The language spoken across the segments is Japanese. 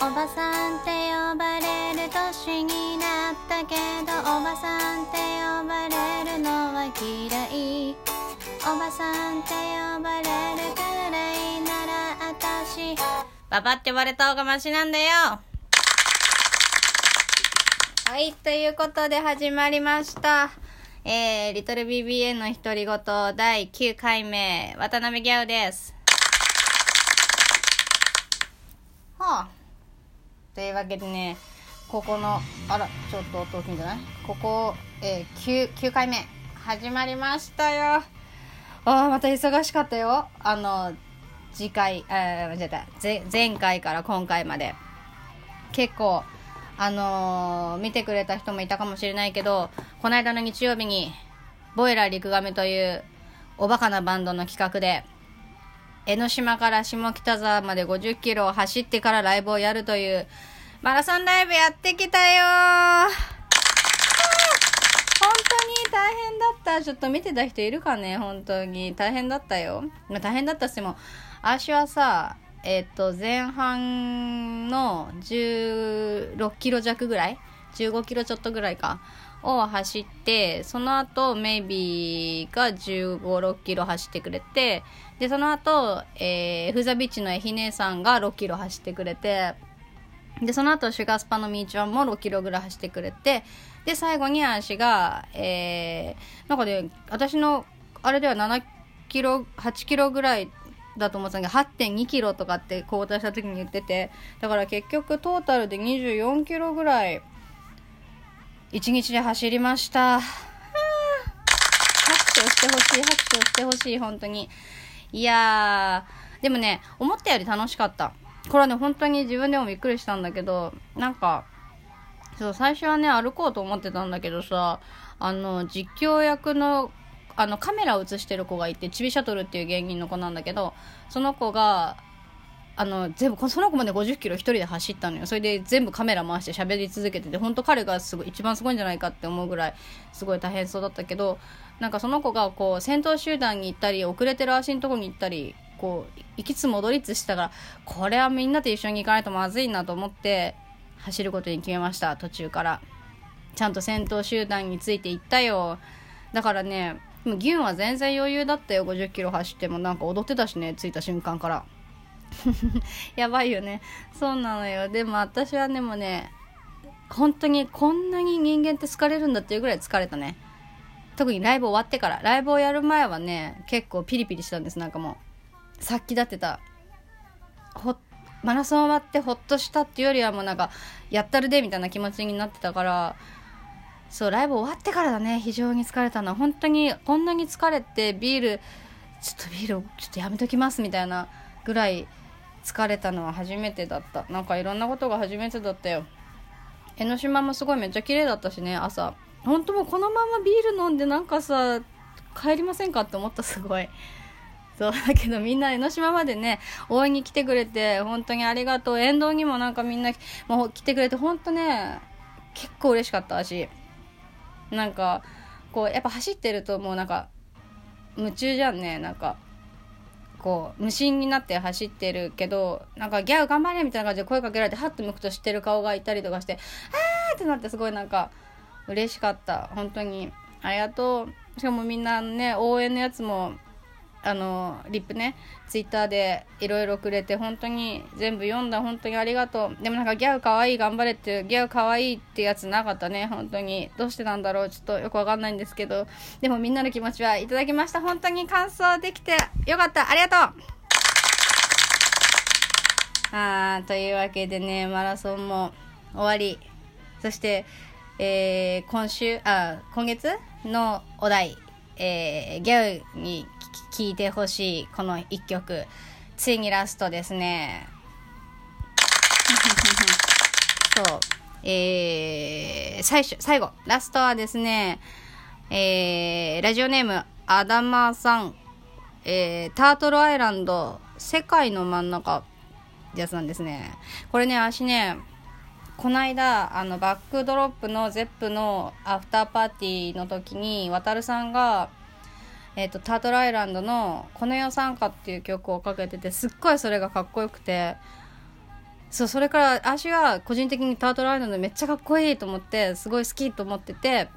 おばさんって呼ばれる年になったけどおばさんって呼ばれるのは嫌いおばさんって呼ばれるくらいならあたしババって呼ばれた方がマシなんだよはい、ということで始まりました。えー、リトル BBN の独り言第9回目、渡辺ギャウです。はあ。というわけでね、ここの、あら、ちょっと音大きいんじゃない？ここ、えー、9、9回目、始まりましたよ。ああ、また忙しかったよ。あの、次回、あ、間違えた。前回から今回まで。結構、あのー見てくれた人もいたかもしれないけど、この間の日曜日に、ボイラー陸亀という、おバカなバンドの企画で、江ノ島から下北沢まで50キロを走ってからライブをやるという、マラソンライブやってきたよー本当に大変だった。ちょっと見てた人いるかね？本当に。大変だったよ。まあ大変だったっすも、私はさ、えっ、と、前半の16キロ弱ぐらい ?15 キロちょっとぐらいか。を走って、その後、メイビーが15、6キロ走ってくれて、で、その後、えー、フザビッチのエヒ姉さんが6キロ走ってくれて、で、その後、シュガースパのみーちゃんも6キロぐらい走ってくれて、で、最後に足が、えー、なんかね、私の、あれでは7キロ、8キロぐらいだと思ってたんだけど、8.2キロとかって交代した時に言ってて、だから結局トータルで24キロぐらい、1日で走りました。はぁ拍手をしてほしい、拍手をしてほしい、本当に。いやー、でもね、思ったより楽しかった。これはね、本当に自分でもびっくりしたんだけど、なんか、そう、最初はね、歩こうと思ってたんだけどさ、あの、実況役の、あの、カメラを映してる子がいて、チビシャトルっていう芸人の子なんだけど、その子が、あの、全部、その子まで50キロ一人で走ったのよ。それで全部カメラ回して喋り続けてて、本当彼がすごい、一番すごいんじゃないかって思うぐらい、すごい大変そうだったけど、なんかその子がこう、先頭集団に行ったり、遅れてる足のとこに行ったり、こう、行きつ戻りつしたから、これはみんなと一緒に行かないとまずいなと思って、走ることに決めました、途中から。ちゃんと先頭集団についていったよ。だからね、もうギュンは全然余裕だったよ、50キロ走っても。なんか踊ってたしね、着いた瞬間から。やばいよね。そうなのよ。でも私はでもね、本当にこんなに人間って疲れるんだっていうぐらい疲れたね。特にライブ終わってから。ライブをやる前はね、結構ピリピリしたんです、なんかもう。さっきだってた。ほ、マラソン終わってほっとしたっていうよりはもうなんか、やったるでみたいな気持ちになってたから、そう、ライブ終わってからだね、非常に疲れたのは。本当に、こんなに疲れてビール、ちょっとビール、ちょっとやめときますみたいなぐらい疲れたのは初めてだった。なんかいろんなことが初めてだったよ。江ノ島もすごいめっちゃ綺麗だったしね、朝。本当もうこのままビール飲んでなんかさ、帰りませんかって思った、すごい。そう、だけどみんな江ノ島までね、応援に来てくれて、本当にありがとう。沿道にもなんかみんな、もう来てくれて、本当ね、結構嬉しかったし。なんか、こう、やっぱ走ってるともうなんか、夢中じゃんね、なんか。こう、無心になって走ってるけど、なんかギャー頑張れみたいな感じで声かけられて、ハッと向くと知ってる顔がいたりとかして、あーってなってすごいなんか、嬉しかった。本当に。ありがとう。しかもみんなね、応援のやつも、あの、リップね、ツイッターでいろいろくれて、本当に全部読んだ、本当にありがとう。でもなんかギャウかわいい、頑張れっていう、ギャウかわいいってやつなかったね、本当に。どうしてなんだろう、ちょっとよくわかんないんですけど。でもみんなの気持ちはいただきました。本当に感想できてよかった。ありがとうあーというわけでね、マラソンも終わり。そして、えー、今週、あ、今月のお題、えー、ギャウに聴いてほしいこの一曲。ついにラストですね。そう。えー、最初、最後、ラストはですね、えー、ラジオネーム、アダマさん、えー、タートルアイランド、世界の真ん中ってやつなんですね。これね、私ね、この間、あの、バックドロップのゼップのアフターパーティーの時に、渡るさんが、えっ、と、タートルアイランドの、この世参加っていう曲をかけてて、すっごいそれがかっこよくて、そうそれから私は個人的にタートルアイランドめっちゃかっこいいと思ってすごい好きと思ってて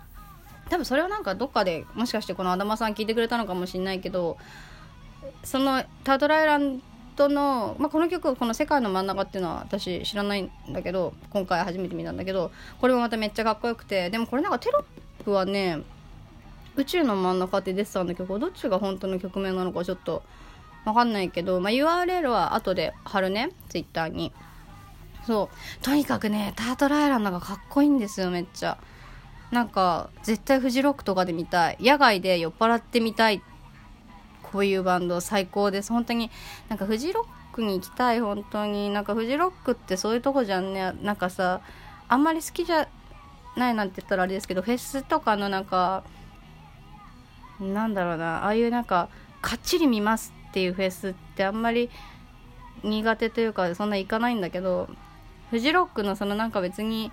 多分それはなんかどっかでもしかしてこのアダマさん聞いてくれたのかもしれないけどそのタートルアイランドの、まあ、この曲この「世界の真ん中」っていうのは私知らないんだけど今回初めて見たんだけどこれもまためっちゃかっこよくてでもこれなんかテロップはね宇宙の真ん中って出てたんだけどどっちが本当の曲名なのかちょっとわかんないけど、まあ、URL は後で貼るね Twitter に。そう。とにかくねタートルアイランドがかっこいいんですよめっちゃ。なんか絶対フジロックとかで見たい。野外で酔っ払ってみたい。こういうバンド最高です。本当になんかフジロックに行きたい。本当に。なんかフジロックってそういうとこじゃんね。なんかさあんまり好きじゃないなんて言ったらあれですけどフェスとかのなんかなんだろうな。ああいうなんかかっちり見ますっていうフェスってあんまり苦手というかそんな行かないんだけどフジロックのそのなんか別に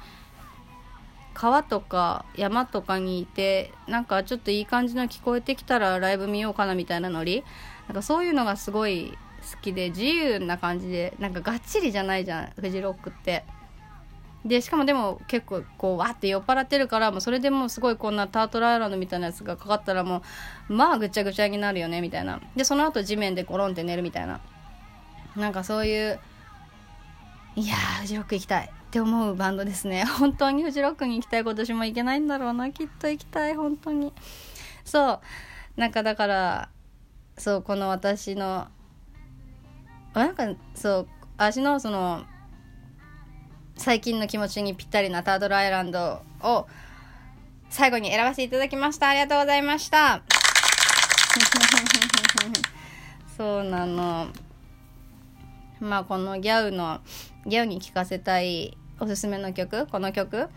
川とか山とかにいてなんかちょっといい感じの聞こえてきたらライブ見ようかなみたいなノリ。なんかそういうのがすごい好きで自由な感じでなんかがっちりじゃないじゃんフジロックって。でしかもでも結構こうわって酔っ払ってるからもうそれでもうすごいこんなタートルアイランドみたいなやつがかかったらもうまあぐちゃぐちゃになるよねみたいな。でその後地面でゴロンって寝るみたいな。なんかそういういやーフジロック行きたいって思うバンドですね。本当にフジロックに行きたい今年も行けないんだろうなきっと行きたい本当に。そう。なんかだからそうこの私のなんかそう私のその最近の気持ちにぴったりなタートルアイランドを最後に選ばせていただきました。ありがとうございました。そうなの。まあこのギャウの、ギャウに聴かせたいおすすめの曲、この曲。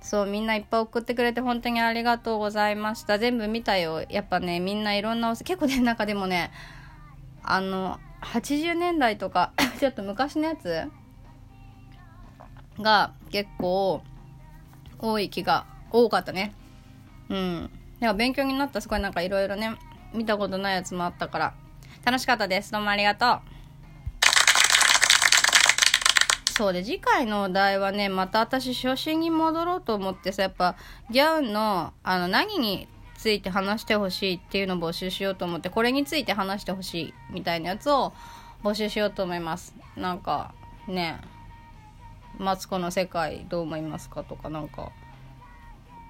そう、みんないっぱい送ってくれて本当にありがとうございました。全部見たよ。やっぱね、みんないろんな、結構ね、なんかでもね、あの、80年代とか ちょっと昔のやつが結構多い気が多かったね。うん。でも勉強になったすごいなんかいろいろね見たことないやつもあったから。楽しかったです。どうもありがとう。そうで次回のお題はねまた私初心に戻ろうと思ってさやっぱギャウンのあの何について話してほしいっていうのを募集しようと思ってこれについて話してほしいみたいなやつを募集しようと思います。なんかね。マツコの世界どう思いますかとかなんか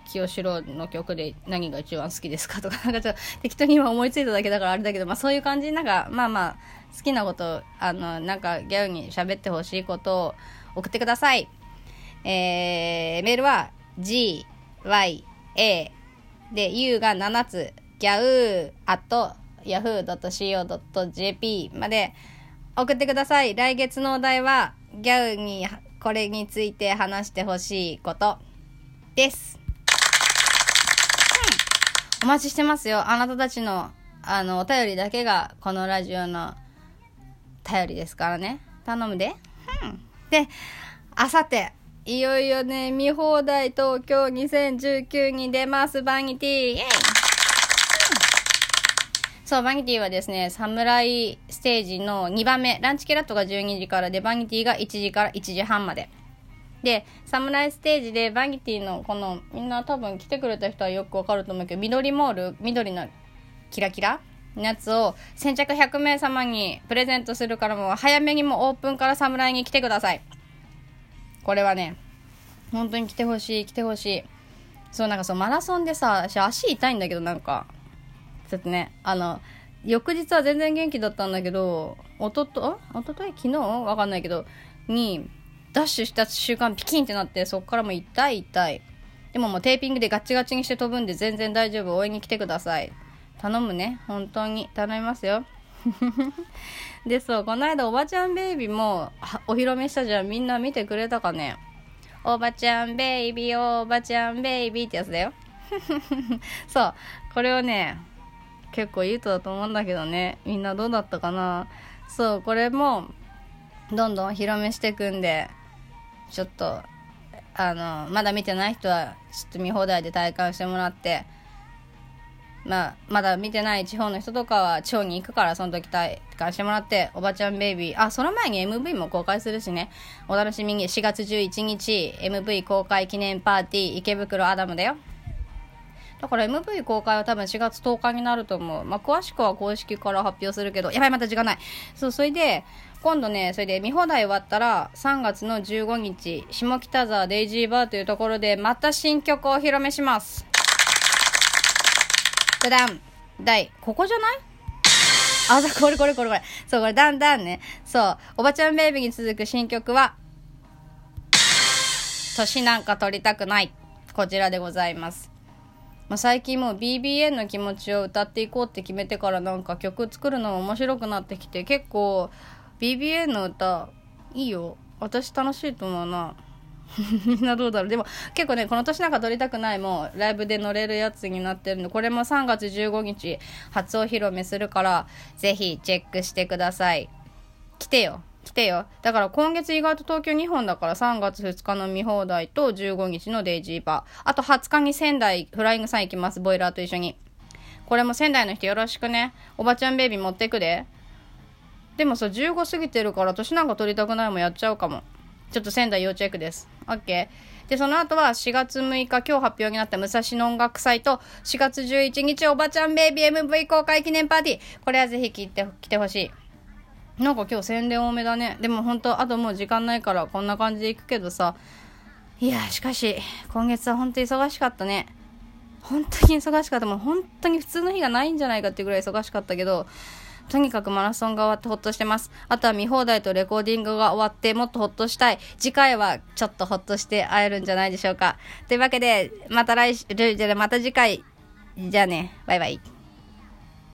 清志郎の曲で何が一番好きですかとかなんかちょっと適当に今思いついただけだからあれだけど、まあ、そういう感じなんかまあまあ好きなことあのなんかギャグに喋ってほしいことを送ってください。えー、メールは GYA で U が7つギャウー at yahoo.co.jp まで送ってください。来月のお題はギャグにこれについて話してほしいことです。お待ちしてますよ。あなたたちの、あの、お便りだけが、このラジオの頼りですからね。頼むで。うん。で、あさって、いよいよね、見放題東京2019に出ます、バニティイェイそう、バニティはですね、サムライステージの2番目、ランチケラットが12時からで、バニティが1時から1時半まで。で、サムライステージでバニティのこの、みんな多分来てくれた人はよくわかると思うけど、緑モール、緑のキラキラのやつを先着100名様にプレゼントするからもう早めにもオープンからサムライに来てください。これはね、本当に来てほしい、来てほしい。そう、なんかそう、マラソンでさ、足痛いんだけど、なんか、ちょっとね、あの、翌日は全然元気だったんだけど、おとと、おととい？昨日？わかんないけど、に、ダッシュした瞬間ピキンってなって、そっからもう痛い痛い。でももうテーピングでガチガチにして飛ぶんで全然大丈夫。応援に来てください。頼むね。本当に。頼みますよ。で、そう、この間おばちゃんベイビーもお披露目したじゃん。みんな見てくれたかねおばちゃんベイビー、おばちゃんベイビーってやつだよ。そう。これをね、結構いい人だと思うんだけどね。みんなどうだったかな？そうこれもどんどん広めしていくんでちょっとあのまだ見てない人はちょっと見放題で体感してもらってまあ、まだ見てない地方の人とかは地方に行くからその時体感してもらっておばちゃんベイビーあその前に MV も公開するしね。お楽しみに。4月11日 MV 公開記念パーティー池袋アダムだよ。だから MV 公開は多分4月10日になると思う。まあ、詳しくは公式から発表するけど、やばい、また時間ない。そう、それで、今度ね、それで見放題終わったら、3月の15日、下北沢デイジーバーというところで、また新曲をお披露目します。でだん、第、ここじゃない？あ、これこれこれこれ。そう、これだんだんね。そう、おばちゃんベイビーに続く新曲は、年なんか取りたくない。こちらでございます。まあ、最近もう BBN の気持ちを歌っていこうって決めてからなんか曲作るのも面白くなってきて結構 BBN の歌いいよ。私楽しいと思うな。みんなどうだろう。でも結構ねこの年なんか撮りたくない。もうライブで乗れるやつになってるんでこれも3月15日初お披露目するからぜひチェックしてください。来てよ。来てよ。だから今月意外と東京2本だから3月2日の見放題と15日のデイジーバー。あと20日に仙台フライングさん行きます。ボイラーと一緒に。これも仙台の人よろしくね。おばちゃんベイビー持ってくで。でもさ、15過ぎてるから年なんか取りたくないもんやっちゃうかも。ちょっと仙台要チェックです。OK。で、その後は4月6日、今日発表になった武蔵野音楽祭と4月11日おばちゃんベイビー MV 公開記念パーティー。これはぜひ来て、来てほしい。なんか今日宣伝多めだね。でも本当あともう時間ないからこんな感じで行くけどさ。いや、しかし、今月は本当に忙しかったね。本当に忙しかった。もう本当に普通の日がないんじゃないかっていうぐらい忙しかったけど、とにかくマラソンが終わってほっとしてます。あとは見放題とレコーディングが終わってもっとほっとしたい。次回はちょっとほっとして会えるんじゃないでしょうか。というわけで、また来週、また次回。じゃあね、バイバイ。